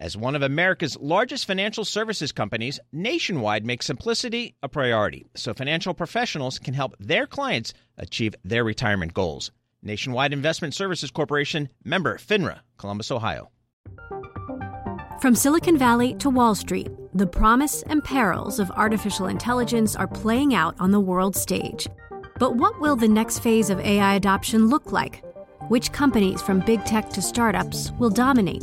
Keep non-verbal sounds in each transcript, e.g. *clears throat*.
As one of America's largest financial services companies, Nationwide makes simplicity a priority so financial professionals can help their clients achieve their retirement goals. Nationwide Investment Services Corporation, member FINRA, Columbus, Ohio. From Silicon Valley to Wall Street, the promise and perils of artificial intelligence are playing out on the world stage. But what will the next phase of AI adoption look like? Which companies, from big tech to startups, will dominate?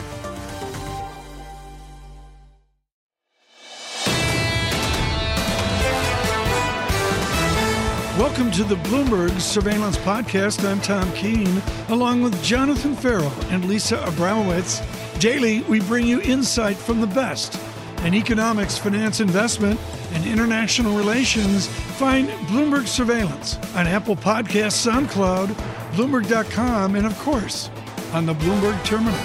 Welcome to the Bloomberg Surveillance Podcast. I'm Tom Keene, along with Jonathan Ferro and Lisa Abramowicz. Daily, we bring you insight from the best in economics, finance, investment, and international relations. Find Bloomberg Surveillance on Apple Podcasts, SoundCloud, Bloomberg.com, and of course, on the Bloomberg Terminal.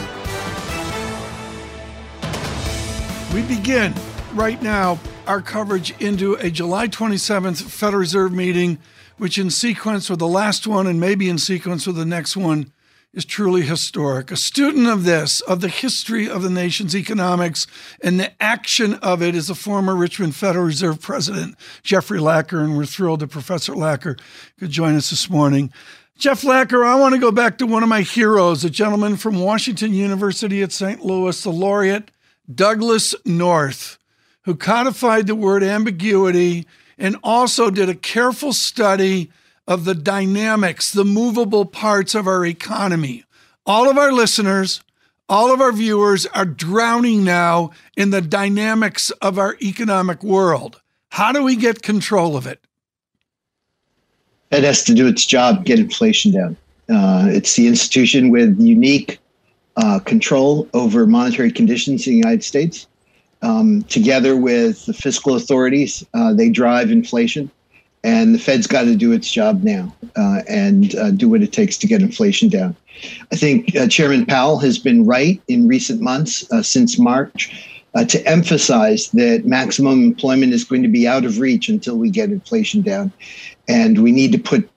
We begin right now our coverage into a July 27th Federal Reserve meeting, which, in sequence with the last one and maybe in sequence with the next one, is truly historic. A student of this, of the history of the nation's economics and the action of it, is the former Richmond Federal Reserve President, Jeffrey Lacker, and we're thrilled that Professor Lacker could join us this morning. Jeff Lacker, I want to go back to one of my heroes, a gentleman from Washington University at St. Louis, the laureate Douglass North who codified the word ambiguity and also did a careful study of the dynamics, the movable parts of our economy. All of our listeners, all of our viewers are drowning now in the dynamics of our economic world. How do we get control of it? It has to do its job, get inflation down. Uh, it's the institution with unique uh, control over monetary conditions in the United States um, together with the fiscal authorities, uh, they drive inflation. And the Fed's got to do its job now uh, and uh, do what it takes to get inflation down. I think uh, Chairman Powell has been right in recent months uh, since March uh, to emphasize that maximum employment is going to be out of reach until we get inflation down. And we need to put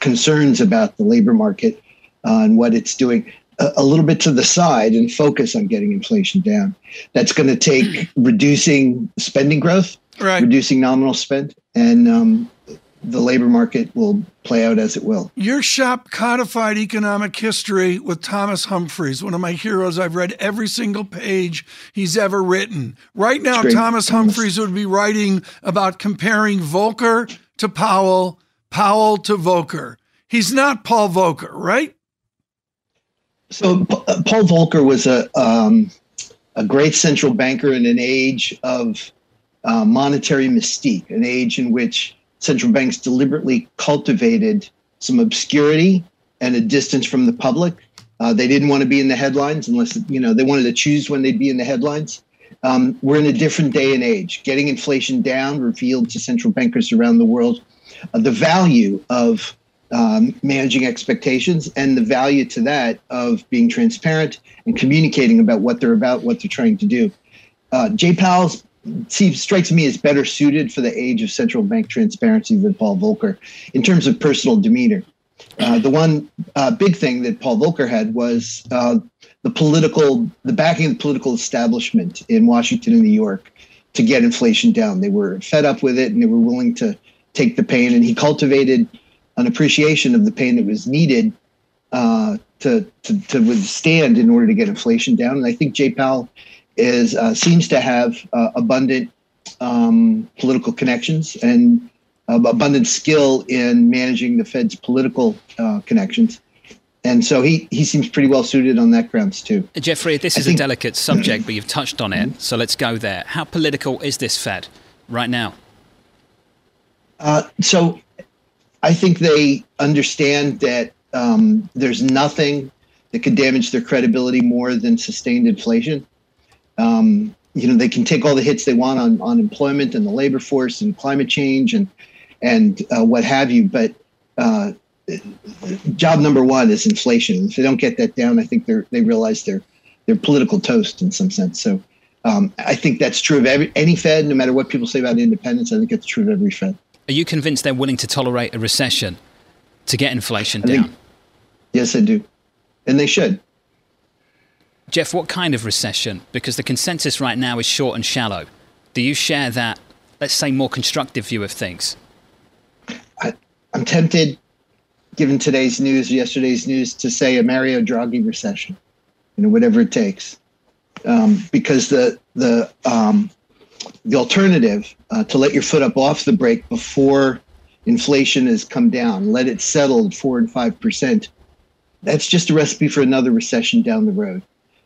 concerns about the labor market and what it's doing a, little bit to the side and focus on getting inflation down. That's going to take *clears throat* reducing spending growth, right. reducing nominal spend, and um, the labor market will play out as it will. Your shop codified economic history with Thomas Humphreys, one of my heroes. I've read every single page he's ever written. Right now, Thomas Humphreys would be writing about comparing Volcker to Powell, Powell to Volcker. He's not Paul Volcker, right? So uh, Paul Volcker was a um, a great central banker in an age of uh, monetary mystique, an age in which central banks deliberately cultivated some obscurity and a distance from the public. Uh, they didn't want to be in the headlines unless you know they wanted to choose when they'd be in the headlines. Um, we're in a different day and age. Getting inflation down revealed to central bankers around the world uh, the value of um, managing expectations and the value to that of being transparent and communicating about what they're about, what they're trying to do. Uh, Jay Powell seems strikes me as better suited for the age of central bank transparency than Paul Volcker in terms of personal demeanor. Uh, the one uh, big thing that Paul Volcker had was uh, the political, the backing of the political establishment in Washington and New York to get inflation down. They were fed up with it and they were willing to take the pain. And he cultivated an appreciation of the pain that was needed uh, to, to, to withstand in order to get inflation down. And I think Jay Powell is uh, seems to have uh, abundant um, political connections and uh, abundant skill in managing the Fed's political uh, connections. And so he, he seems pretty well suited on that grounds too. Jeffrey, this is think, a delicate *clears throat* subject, but you've touched on it. So let's go there. How political is this Fed right now? Uh, so I think they understand that um, there's nothing that could damage their credibility more than sustained inflation. Um, you know they can take all the hits they want on on employment and the labor force and climate change and and uh, what have you, but uh, job number one is inflation. If they don't get that down, I think they they realize they're they're political toast in some sense. So um, I think that's true of every, any Fed, no matter what people say about independence. I think it's true of every Fed. Are you convinced they're willing to tolerate a recession to get inflation I down? Think, yes, I do, and they should. Jeff, what kind of recession? Because the consensus right now is short and shallow. Do you share that, let's say, more constructive view of things? I, I'm tempted, given today's news, yesterday's news, to say a Mario Draghi recession, you know, whatever it takes. Um, because the the um, the alternative uh, to let your foot up off the brake before inflation has come down, let it settle at four and five percent. That's just a recipe for another recession down the road.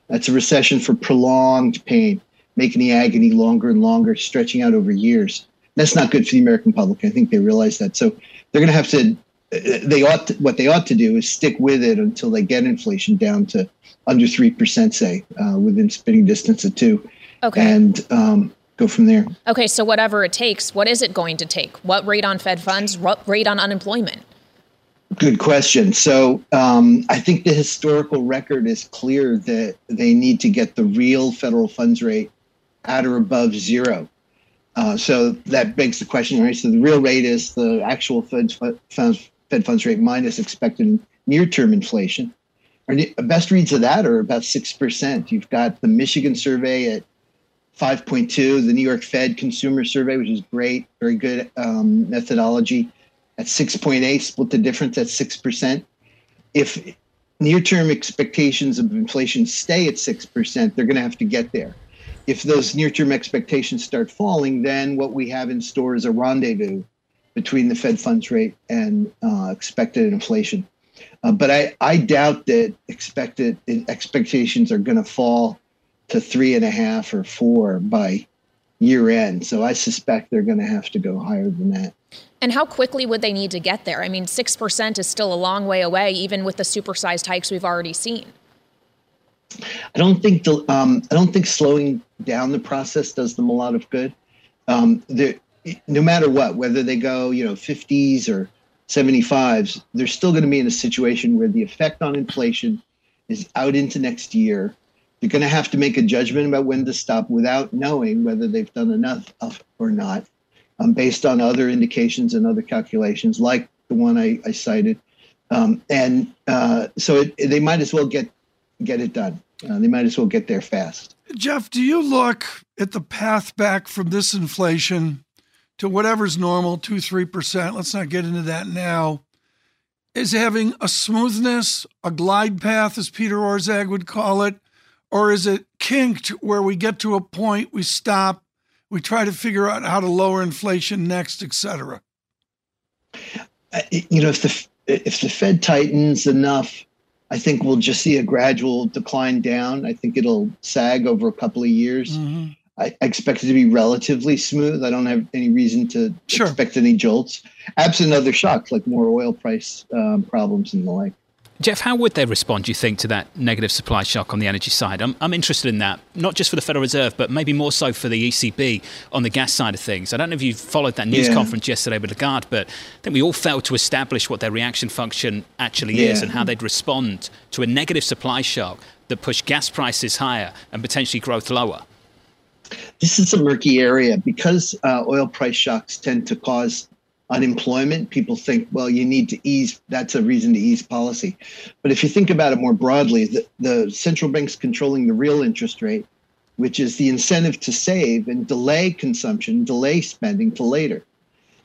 That's a recession for prolonged pain, making the agony longer and longer, stretching out over years. That's not good for the American public. I think they realize that. So they're going to have to. They ought to, what they ought to do is stick with it until they get inflation down to under three percent, say, uh, within spitting distance of two, okay. and um, go from there. Okay, so whatever it takes, what is it going to take? What rate on Fed funds? What rate on unemployment? Good question. So um, I think the historical record is clear that they need to get the real federal funds rate at or above zero. Uh, so that begs the question, right? So the real rate is the actual Fed funds, Fed funds rate minus expected near-term inflation. Our best reads of that are about six percent. You've got the Michigan survey at 5.2, the New York Fed consumer survey, which is great, very good um, methodology at 6.8, split the difference at 6%. If near term expectations of inflation stay at 6%, they're going to have to get there. If those near term expectations start falling, then what we have in store is a rendezvous between the Fed funds rate and uh, expected inflation. Uh, but I, I doubt that expected expectations are going to fall to three and a half or four by year end. So I suspect they're going to have to go higher than that. And how quickly would they need to get there? I mean, 6% is still a long way away, even with the supersized hikes we've already seen. I don't think the, um, I don't think slowing down the process does them a lot of good. Um, no matter what, whether they go, you know, 50s or 75s, they're still going to be in a situation where the effect on inflation is out into next year. They're going to have to make a judgment about when to stop without knowing whether they've done enough or not um, based on other indications and other calculations, like the one I, I cited. Um, and uh, so it, they might as well get get it done. Uh, they might as well get there fast. Jeff, do you look at the path back from this inflation to whatever's normal, two three percent? Let's not get into that now. Is having a smoothness, a glide path, as Peter Orszag would call it, or is it kinked where we get to a point we stop we try to figure out how to lower inflation next, et cetera? Uh, you know, if the if the Fed tightens enough, I think we'll just see a gradual decline down. I think it'll sag over a couple of years. Mm-hmm. I expect it to be relatively smooth. I don't have any reason to sure. expect any jolts, absent other shocks like more oil price um, problems and the like. Jeff, how would they respond, do you think, to that negative supply shock on the energy side? I'm, I'm interested in that, not just for the Federal Reserve, but maybe more so for the ECB on the gas side of things. I don't know if you followed that news yeah. conference yesterday with Lagarde, but I think we all failed to establish what their reaction function actually yeah. is and how they'd respond to a negative supply shock that pushed gas prices higher and potentially growth lower. This is a murky area because uh, oil price shocks tend to cause unemployment, people think, well, you need to ease, that's a reason to ease policy. But if you think about it more broadly, the, the central bank's controlling the real interest rate, which is the incentive to save and delay consumption, delay spending to later.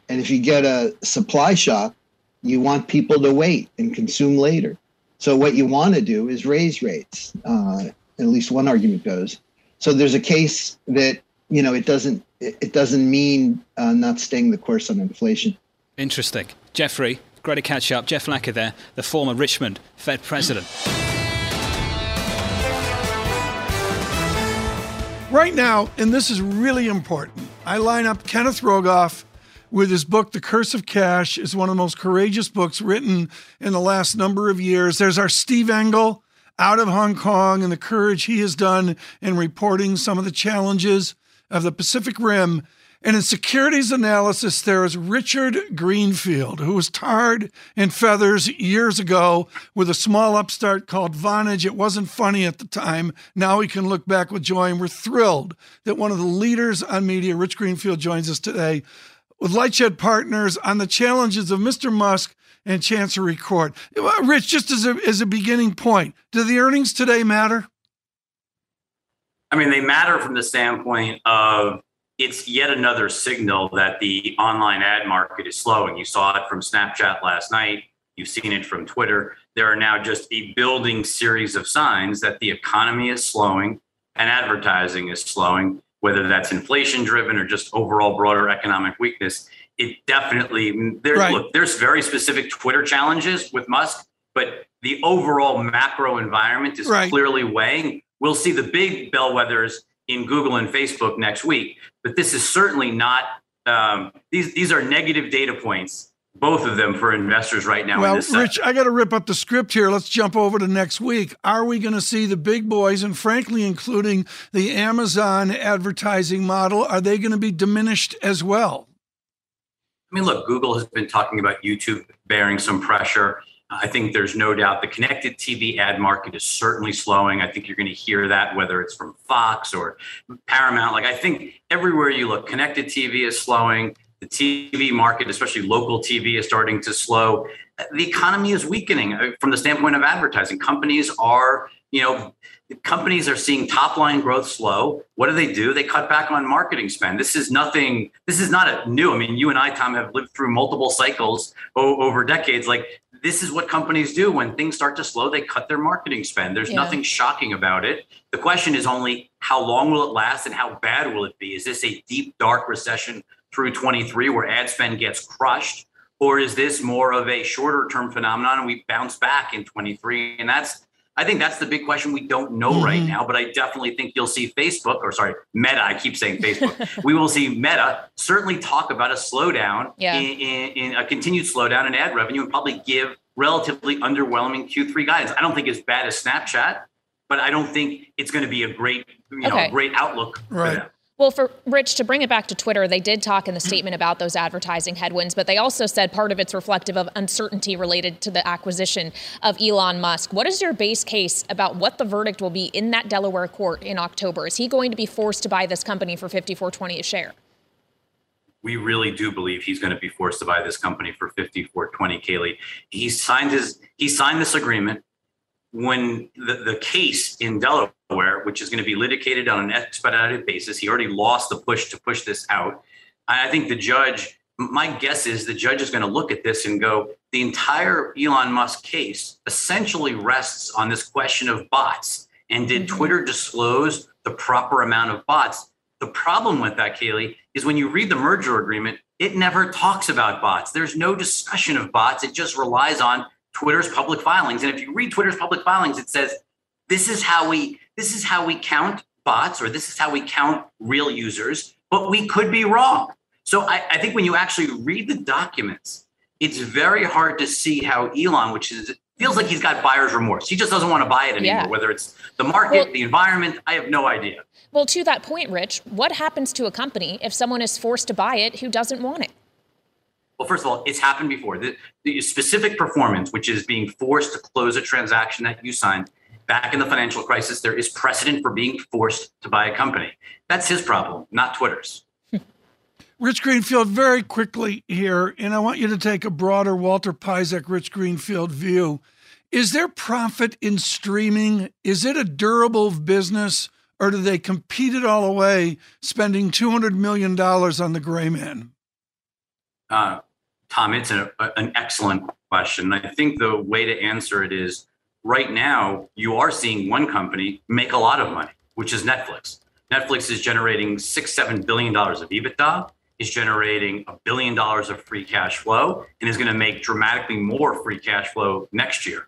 And if you get a supply shock, you want people to wait and consume later. So what you want to do is raise rates. Uh, at least one argument goes. So there's a case that you know it doesn't it doesn't mean uh, not staying the course on inflation. Interesting. Jeffrey, great to catch up. Jeff Lacker there, the former Richmond Fed president. Right now, and this is really important, I line up Kenneth Rogoff with his book, The Curse of Cash, is one of the most courageous books written in the last number of years. There's our Steve Engle out of Hong Kong and the courage he has done in reporting some of the challenges of the Pacific Rim. And in securities analysis, there is Richard Greenfield, who was tarred in feathers years ago with a small upstart called Vonage. It wasn't funny at the time. Now we can look back with joy, and we're thrilled that one of the leaders on media, Rich Greenfield, joins us today with Lightshed Partners on the challenges of Mr. Musk and Chancery Court. Uh, Rich, just as a, as a beginning point, do the earnings today matter? I mean, they matter from the standpoint of it's yet another signal that the online ad market is slowing. You saw it from Snapchat last night. You've seen it from Twitter. There are now just a building series of signs that the economy is slowing and advertising is slowing, whether that's inflation driven or just overall broader economic weakness. It definitely there. Right. Look, there's very specific Twitter challenges with Musk, but the overall macro environment is right. clearly weighing. We'll see the big bellwethers in Google and Facebook next week, but this is certainly not. Um, these these are negative data points, both of them for investors right now. Well, Rich, I got to rip up the script here. Let's jump over to next week. Are we going to see the big boys, and frankly, including the Amazon advertising model, are they going to be diminished as well? I mean, look, Google has been talking about YouTube bearing some pressure. I think there's no doubt the connected TV ad market is certainly slowing. I think you're going to hear that whether it's from Fox or Paramount. Like I think everywhere you look, connected TV is slowing. The TV market, especially local TV, is starting to slow. The economy is weakening uh, from the standpoint of advertising. Companies are, you know, companies are seeing top line growth slow. What do they do? They cut back on marketing spend. This is nothing. This is not a new. I mean, you and I, Tom, have lived through multiple cycles over decades. Like this is what companies do. When things start to slow they cut their marketing spend. There's yeah. nothing shocking about it. The question is only how long will it last and how bad will it be? Is this a deep dark recession through 23 where ad spend gets crushed? Or is this more of a shorter term phenomenon and we bounce back in 23 and that's I think that's the big question we don't know mm-hmm. right now, but I definitely think you'll see Facebook, or sorry, Meta. I keep saying Facebook. *laughs* we will see Meta certainly talk about a slowdown, yeah. in, in, in, a continued slowdown in ad revenue, and probably give relatively underwhelming Q3 guidance. I don't think as bad as Snapchat, but I don't think it's going to be a great, you know, okay. great outlook. Right. Well, for Rich, to bring it back to Twitter, they did talk in the statement about those advertising headwinds, but they also said part of it's reflective of uncertainty related to the acquisition of Elon Musk. What is your base case about what the verdict will be in that Delaware court in October? Is he going to be forced to buy this company for 54.20 a share? We really do believe he's going to be forced to buy this company for 54.20, Kailey. He signed his he signed this agreement when the, the case in Delaware, which is going to be litigated on an expedited basis, he already lost the push to push this out. I think the judge, my guess is the judge is going to look at this and go, the entire Elon Musk case essentially rests on this question of bots. And did mm-hmm. Twitter disclose the proper amount of bots? The problem with that, Kailey, is when you read the merger agreement, it never talks about bots. There's no discussion of bots. It just relies on Twitter's public filings. And if you read Twitter's public filings, it says this is how we this is how we count bots or this is how we count real users, but we could be wrong. So I, I think when you actually read the documents, it's very hard to see how Elon, which is feels like he's got buyer's remorse. He just doesn't want to buy it anymore, yeah. whether it's the market, well, the environment. I have no idea. Well, to that point, Rich, what happens to a company if someone is forced to buy it who doesn't want it? Well, first of all, it's happened before. The, the, specific performance, which is being forced to close a transaction that you signed back in the financial crisis, there is precedent for being forced to buy a company. That's his problem, not Twitter's. *laughs* Rich Greenfield, very quickly here, and I want you to take a broader Walter Piecyk, Rich Greenfield view. Is there profit in streaming? Is it a durable business, or do they compete it all away, spending $200 million on the gray man? Uh, Tom, it's a, an excellent question. I think the way to answer it is right now, you are seeing one company make a lot of money, which is Netflix. Netflix is generating six, seven billion dollars of EBITDA, is generating a billion dollars of free cash flow, and is going to make dramatically more free cash flow next year.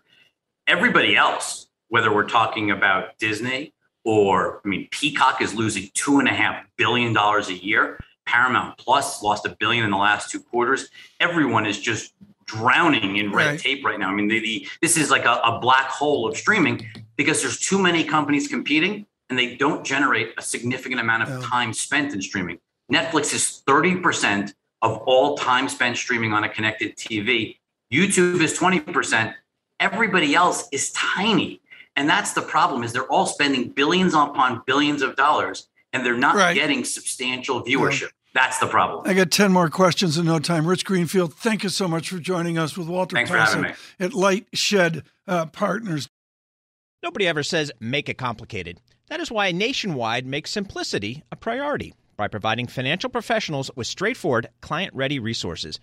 Everybody else, whether we're talking about Disney or, I mean, Peacock is losing two and a half billion dollars a year. Paramount Plus lost a billion in the last two quarters. Everyone is just drowning in red right. tape right now. I mean, the, the, this is like a, a, black hole of streaming. because there's too many companies competing and they don't generate a significant amount of time spent in streaming. Netflix is 30% of all time spent streaming on a connected TV. YouTube is 20%. Everybody else is tiny. And that's the problem is they're all spending billions upon billions of dollars and they're not right. getting substantial viewership. Yeah. That's the problem. I got 10 more questions in no time. Rich Greenfield, thank you so much for joining us with Walter Thanks Passett at Lightshed uh, Partners. Nobody ever says make it complicated. That is why Nationwide makes simplicity a priority by providing financial professionals with straightforward, client ready resources.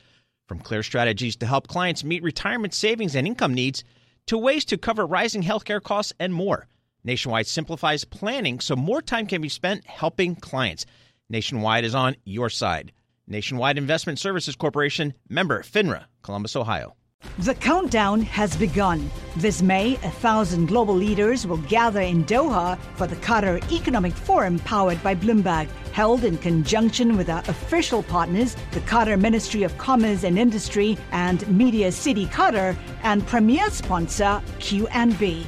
From clear strategies to help clients meet retirement savings and income needs, to ways to cover rising healthcare costs and more. Nationwide simplifies planning so more time can be spent helping clients. Nationwide is on your side. Nationwide Investment Services Corporation, member FINRA, Columbus, Ohio. The countdown has begun. This May, a thousand global leaders will gather in Doha for the Qatar Economic Forum powered by Bloomberg, held in conjunction with our official partners, the Qatar Ministry of Commerce and Industry and Media City Qatar, and premier sponsor QNB.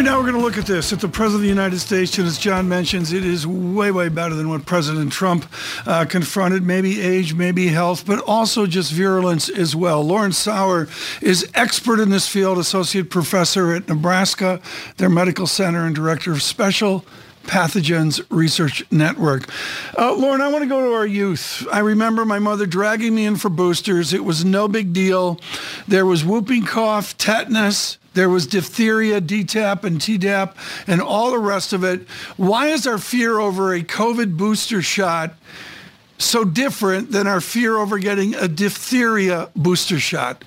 Right now, we're going to look at this. At the President of the United States, and as John mentions, it is way, way better than what President Trump uh, confronted. Maybe age, maybe health, but also just virulence as well. Lauren Sauer is expert in this field, associate professor at Nebraska, their medical center, and director of special Pathogens Research Network. Uh, Lauren, I want to go to our youth. I remember my mother dragging me in for boosters. It was no big deal. There was whooping cough, tetanus, there was diphtheria, DTaP, and Tdap, and all the rest of it. Why is our fear over a COVID booster shot so different than our fear over getting a diphtheria booster shot?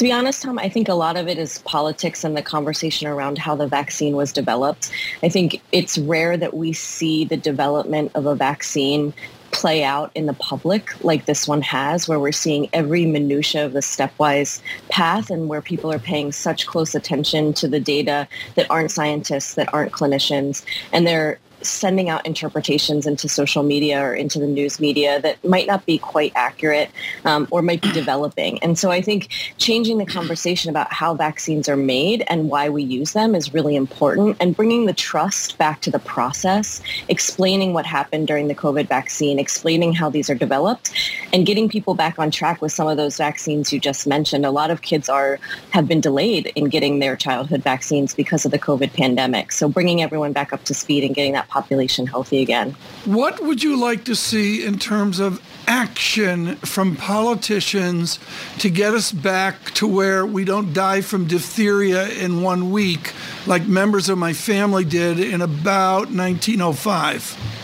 To be honest, Tom, I think a lot of it is politics and the conversation around how the vaccine was developed. I think it's rare that we see the development of a vaccine play out in the public like this one has, where we're seeing every minutia of the stepwise path and where people are paying such close attention to the data that aren't scientists, that aren't clinicians, and they're sending out interpretations into social media or into the news media that might not be quite accurate um, or might be *clears throat* developing. And so I think changing the conversation about how vaccines are made and why we use them is really important and bringing the trust back to the process, explaining what happened during the COVID vaccine, explaining how these are developed and getting people back on track with some of those vaccines you just mentioned. A lot of kids are have been delayed in getting their childhood vaccines because of the COVID pandemic. So bringing everyone back up to speed and getting that population healthy again. What would you like to see in terms of action from politicians to get us back to where we don't die from diphtheria in one week like members of my family did in about 1905?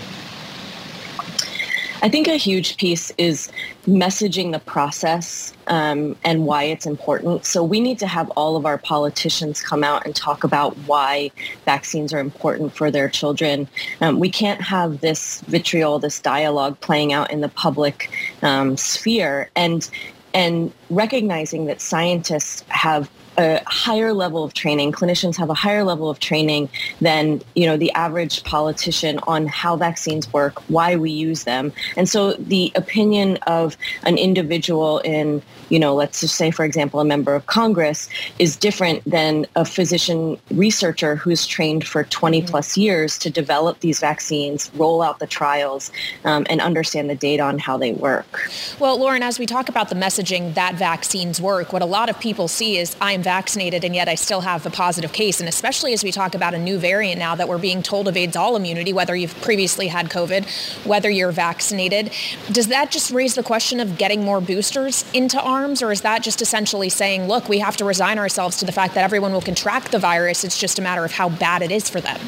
I think a huge piece is messaging the process um, and why it's important. So we need to have all of our politicians come out and talk about why vaccines are important for their children. Um, we can't have this vitriol, this dialogue playing out in the public um, sphere and and recognizing that scientists have a higher level of training. Clinicians have a higher level of training than you know the average politician on how vaccines work, why we use them, and so the opinion of an individual in you know let's just say for example a member of Congress is different than a physician researcher who's trained for 20 mm-hmm. plus years to develop these vaccines, roll out the trials, um, and understand the data on how they work. Well, Lauren, as we talk about the messaging that vaccines work, what a lot of people see is I'm vaccinated and yet I still have a positive case. And especially as we talk about a new variant now that we're being told evades all immunity, whether you've previously had COVID, whether you're vaccinated, does that just raise the question of getting more boosters into arms? Or is that just essentially saying, look, we have to resign ourselves to the fact that everyone will contract the virus. It's just a matter of how bad it is for them?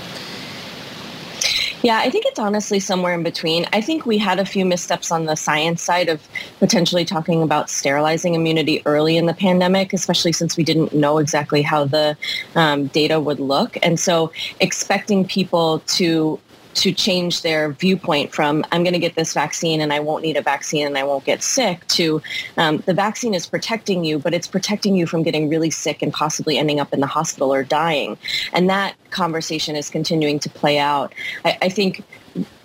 Yeah, I think it's honestly somewhere in between. I think we had a few missteps on the science side of potentially talking about sterilizing immunity early in the pandemic, especially since we didn't know exactly how the um, data would look. And so expecting people to to change their viewpoint from I'm going to get this vaccine and I won't need a vaccine and I won't get sick to um, the vaccine is protecting you, but it's protecting you from getting really sick and possibly ending up in the hospital or dying. And that conversation is continuing to play out. I, I think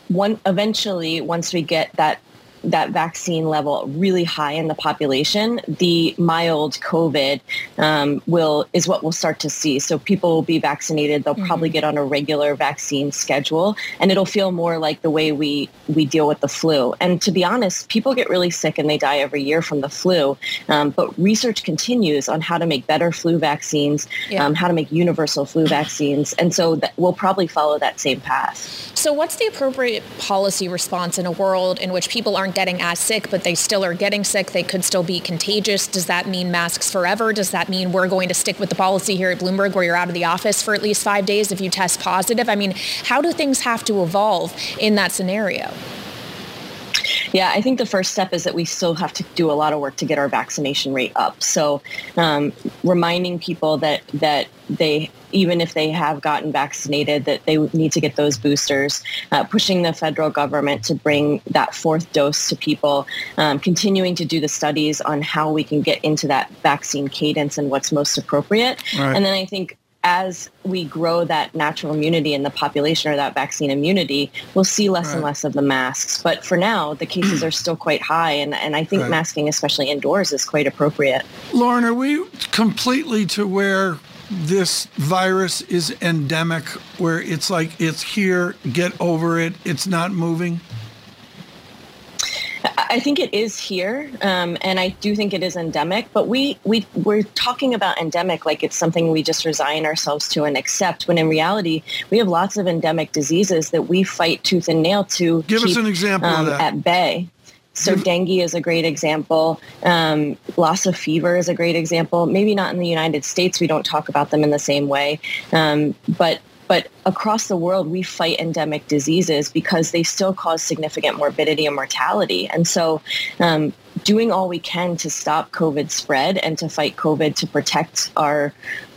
one eventually once we get that that vaccine level really high in the population, the mild COVID um, will is what we'll start to see. So people will be vaccinated. They'll mm-hmm. probably get on a regular vaccine schedule, and it'll feel more like the way we we deal with the flu. And to be honest, people get really sick and they die every year from the flu. Um, but research continues on how to make better flu vaccines, yeah. um, how to make universal flu vaccines, and so that we'll probably follow that same path. So, what's the appropriate policy response in a world in which people aren't getting as sick, but they still are getting sick. They could still be contagious. Does that mean masks forever? Does that mean we're going to stick with the policy here at Bloomberg where you're out of the office for at least five days if you test positive? I mean, how do things have to evolve in that scenario? Yeah, I think the first step is that we still have to do a lot of work to get our vaccination rate up. So, um, reminding people that that they even if they have gotten vaccinated, that they need to get those boosters, uh, pushing the federal government to bring that fourth dose to people, um, continuing to do the studies on how we can get into that vaccine cadence and what's most appropriate. Right. And then I think as we grow that natural immunity in the population or that vaccine immunity, we'll see less right. and less of the masks. But for now, the cases are still quite high, and, and I think right. masking, especially indoors, is quite appropriate. Lauren, are we completely to where this virus is endemic, where it's like it's here, get over it, it's not moving? I think it is here, um, and I do think it is endemic. But we we we're talking about endemic like it's something we just resign ourselves to and accept. When in reality, we have lots of endemic diseases that we fight tooth and nail to give keep, us an example um, at bay. So dengue is a great example. Um, Lassa fever is a great example. Maybe not in the United States. We don't talk about them in the same way. Um, but but across the world, we fight endemic diseases because they still cause significant morbidity and mortality. And so um, doing all we can to stop COVID spread and to fight COVID to protect our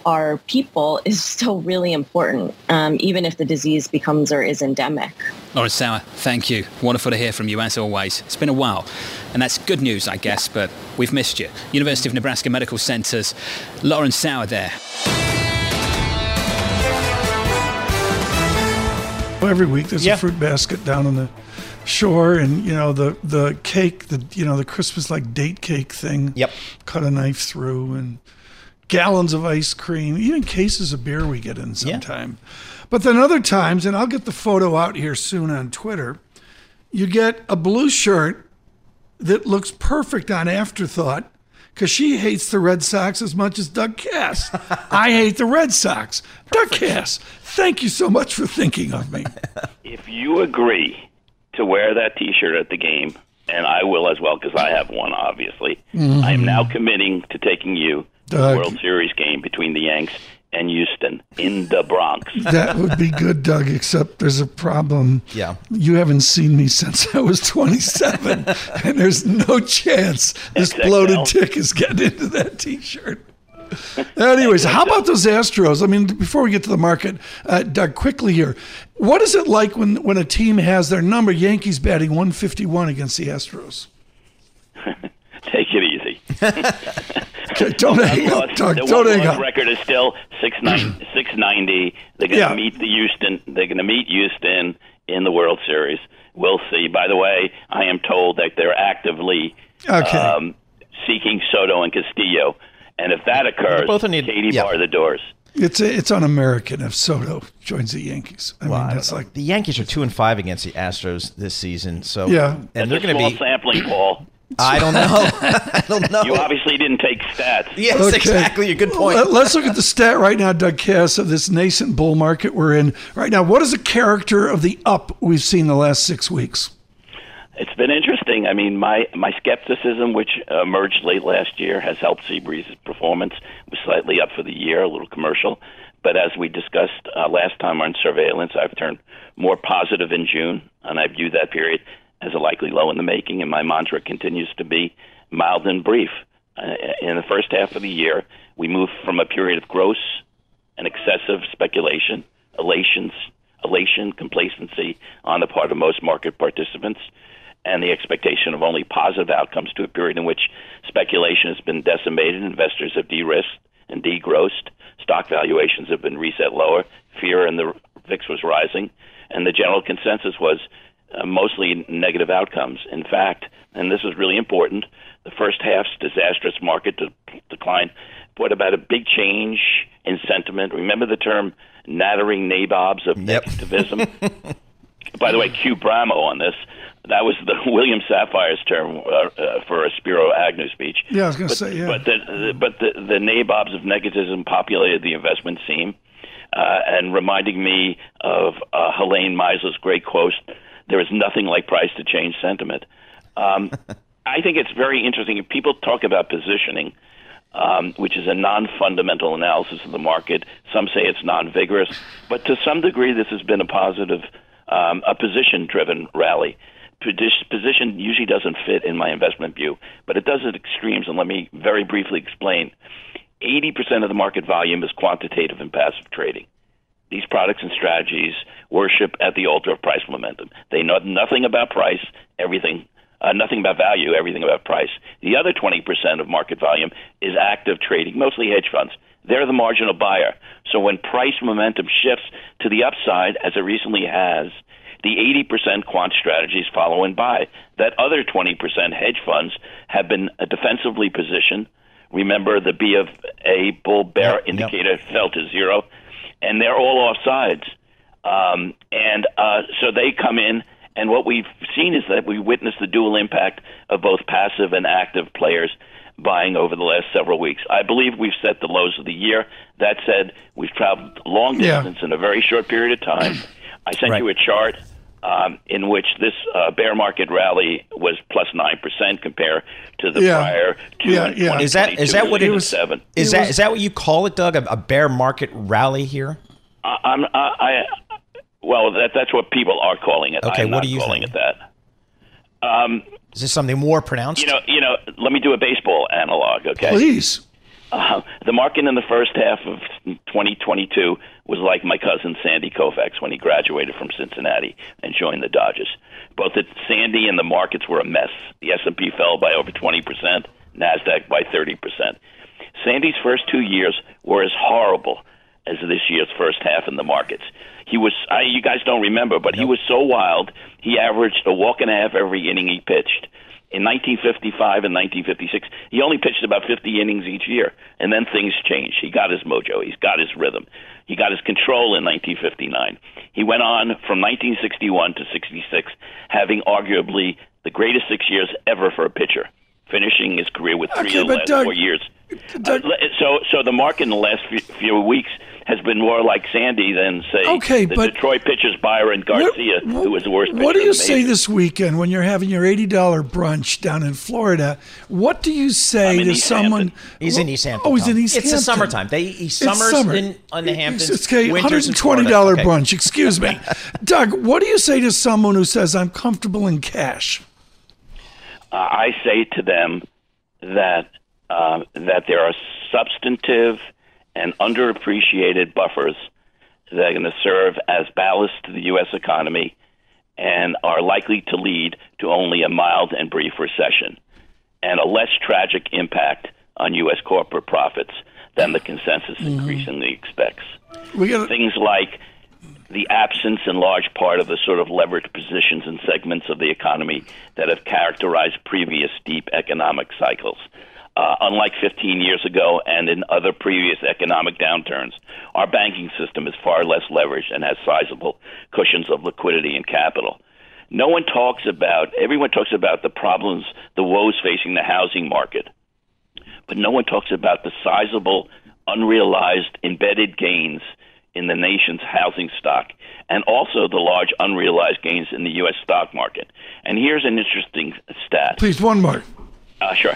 our people is still really important, um, even if the disease becomes or is endemic. Lauren Sauer, thank you. Wonderful to hear from you as always. It's been a while, and that's good news, I guess, but we've missed you. University of Nebraska Medical Center's Lauren Sauer there. Every week there's yeah. a fruit basket down on the shore, and you know the the cake, the you know the Christmas like date cake thing. Yep. Cut a knife through, and gallons of ice cream, even cases of beer we get in sometime. Yeah. But then other times, and I'll get the photo out here soon on Twitter, you get a blue shirt that looks perfect on afterthought because she hates the Red Sox as much as Doug Kass. *laughs* I hate the Red Sox. Perfect. Doug Kass, thank you so much for thinking of me. *laughs* If you agree to wear that T-shirt at the game, and I will as well because I have one, obviously, mm-hmm. I am now committing to taking you Doug. To the World Series game between the Yanks and Houston in the Bronx. That would be good, Doug, except there's a problem. Yeah. You haven't seen me since I was 27, *laughs* and there's no chance this XXL. bloated tick is getting into that t shirt. Anyways, how about those Astros? I mean, before we get to the market, uh, Doug, quickly here. What is it like when, when a team has their number, Yankees batting 151 against the Astros? *laughs* Take it easy. *laughs* Okay, don't hang up, Doug. The don't hang up. record is still 690. *clears throat* They're going to yeah. meet the Houston. They're going to meet Houston in the World Series. We'll see. By the way, I am told that they're actively okay. um, seeking Soto and Castillo, and if that occurs, both need, Katie yeah. bar the doors. It's a, it's un-American if Soto joins the Yankees. I well, mean, that's like the Yankees are two and five against the Astros this season. So yeah, and that's they're going to be sampling, Paul. I don't know. *laughs* I don't know. You obviously didn't take stats. Yes, okay. exactly. A good point. Let's look at the stat right now, Doug Kass, of this nascent bull market we're in right now. What is the character of the up we've seen the last six weeks? It's been interesting. I mean, my, my skepticism, which emerged late last year, has helped Seabreeze's performance. It was slightly up for the year, a little commercial. But as we discussed uh, last time on surveillance, I've turned more positive in June, and I view that period as a likely low in the making, and my mantra continues to be mild and brief. Uh, in the first half of the year, we moved from a period of gross and excessive speculation, elations, elation, complacency on the part of most market participants, and the expectation of only positive outcomes to a period in which speculation has been decimated, investors have de-risked and degrossed, stock valuations have been reset lower, fear in the VIX was rising, and the general consensus was uh, mostly negative outcomes. In fact, and this is really important, the first half's disastrous market de- decline brought about a big change in sentiment. Remember the term nattering nabobs of yep. negativism? *laughs* By the way, cue Bramo on this. That was the *laughs* William Safire's term uh, uh, for a Spiro Agnew speech. Yeah, I was going to say, yeah. But the, the, but the, the nabobs of negativism populated the investment scene uh, and reminding me of uh, Helene Meisler's great quote, there is nothing like price to change sentiment. Um, *laughs* I think it's very interesting. If people talk about positioning, um, which is a non fundamental analysis of the market, some say it's non vigorous, but to some degree, this has been a positive, um, a position driven rally. Position usually doesn't fit in my investment view, but it does at extremes, and let me very briefly explain. 80% of the market volume is quantitative and passive trading. These products and strategies worship at the altar of price momentum. They know nothing about price, everything, uh, nothing about value, everything about price. The other 20% of market volume is active trading, mostly hedge funds. They're the marginal buyer. So when price momentum shifts to the upside, as it recently has, the 80% quant strategies follow and buy. That other 20% hedge funds have been defensively positioned. Remember, the B of A bull bear yep, indicator yep. fell to zero and they're all off sides. Um, and uh, so they come in, and what we've seen is that we witnessed the dual impact of both passive and active players buying over the last several weeks. I believe we've set the lows of the year. That said, we've traveled long distance yeah. in a very short period of time. I sent right. you a chart um, in which this uh, bear market rally was plus nine percent compared to the yeah. prior two yeah, yeah. Is that is that what it was? Seven. Is that is that what you call it, Doug? A, a bear market rally here? Uh, I'm I, I well that that's what people are calling it. Okay, I'm what are you calling think? it that? Um, is this something more pronounced? You know, you know. Let me do a baseball analog. Okay, please. Uh, the market in the first half of 2022 was like my cousin Sandy Koufax when he graduated from Cincinnati and joined the Dodgers. Both the Sandy and the markets were a mess. The S&P fell by over 20%, Nasdaq by 30%. Sandy's first two years were as horrible as this year's first half in the markets. He was, I, you guys don't remember, but he was so wild. He averaged a walk and a half every inning he pitched. In 1955 and 1956, he only pitched about 50 innings each year, and then things changed. He got his mojo, he's got his rhythm, he got his control in 1959. He went on from 1961 to 66, having arguably the greatest six years ever for a pitcher, finishing his career with three okay, the last Doug, four years. Doug, uh, so, so the market in the last few, few weeks has been more like Sandy than say okay, the but Detroit pitchers Byron Garcia, what, who was the worst. What do you say this weekend when you're having your eighty dollar brunch down in Florida? What do you say to East someone? Hampton. He's in East Hampton. Oh, he's in East it's Hampton. It's the summertime. They he summers summer. in on the Hamptons. It's okay. One hundred and twenty dollar okay. brunch. Excuse me, *laughs* Doug. What do you say to someone who says I'm comfortable in cash? Uh, I say to them that uh, that there are substantive and underappreciated buffers that are going to serve as ballast to the U.S. economy and are likely to lead to only a mild and brief recession and a less tragic impact on U.S. corporate profits than the consensus mm-hmm. increasingly expects. We gotta- Things like the absence in large part of the sort of leveraged positions and segments of the economy that have characterized previous deep economic cycles. Uh, unlike 15 years ago and in other previous economic downturns, our banking system is far less leveraged and has sizable cushions of liquidity and capital. No one talks about, everyone talks about the problems, the woes facing the housing market, but no one talks about the sizable, unrealized, embedded gains in the nation's housing stock and also the large unrealized gains in the U.S. stock market. And here's an interesting stat. Please, one more. Uh, sure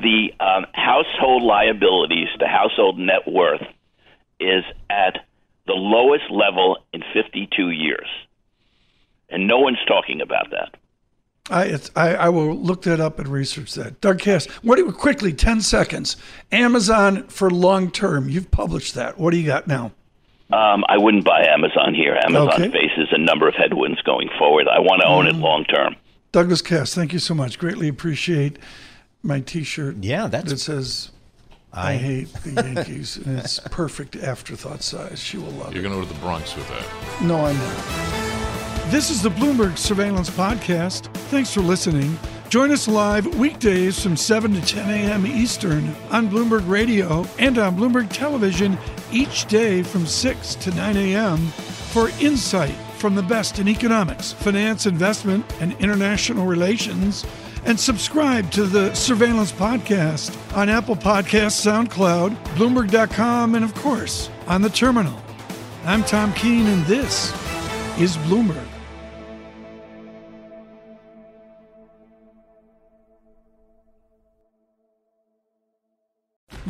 the um, household liabilities to household net worth is at the lowest level in 52 years. And no one's talking about that. I, I, I will look that up and research that. Doug Kass, what do you, quickly, 10 seconds. Amazon for long term. You've published that. What do you got now? Um, I wouldn't buy Amazon here. Amazon Okay. faces a number of headwinds going forward. I want to own Mm-hmm. it long term. Douglas Kass, thank you so much. Greatly appreciate my T-shirt. Yeah, that's- that says I, I- hate the *laughs* Yankees, and it's perfect afterthought size. She will love You're it. going to go to the Bronx with that. No, I'm not. This is the Bloomberg Surveillance Podcast. Thanks for listening. Join us live weekdays from 7 to 10 a.m. Eastern on Bloomberg Radio and on Bloomberg Television each day from 6 to 9 a.m. for insight from the best in economics, finance, investment, and international relations. And subscribe to the Surveillance Podcast on Apple Podcasts, SoundCloud, Bloomberg.com, and of course, on the terminal. I'm Tom Keene, and this is Bloomberg.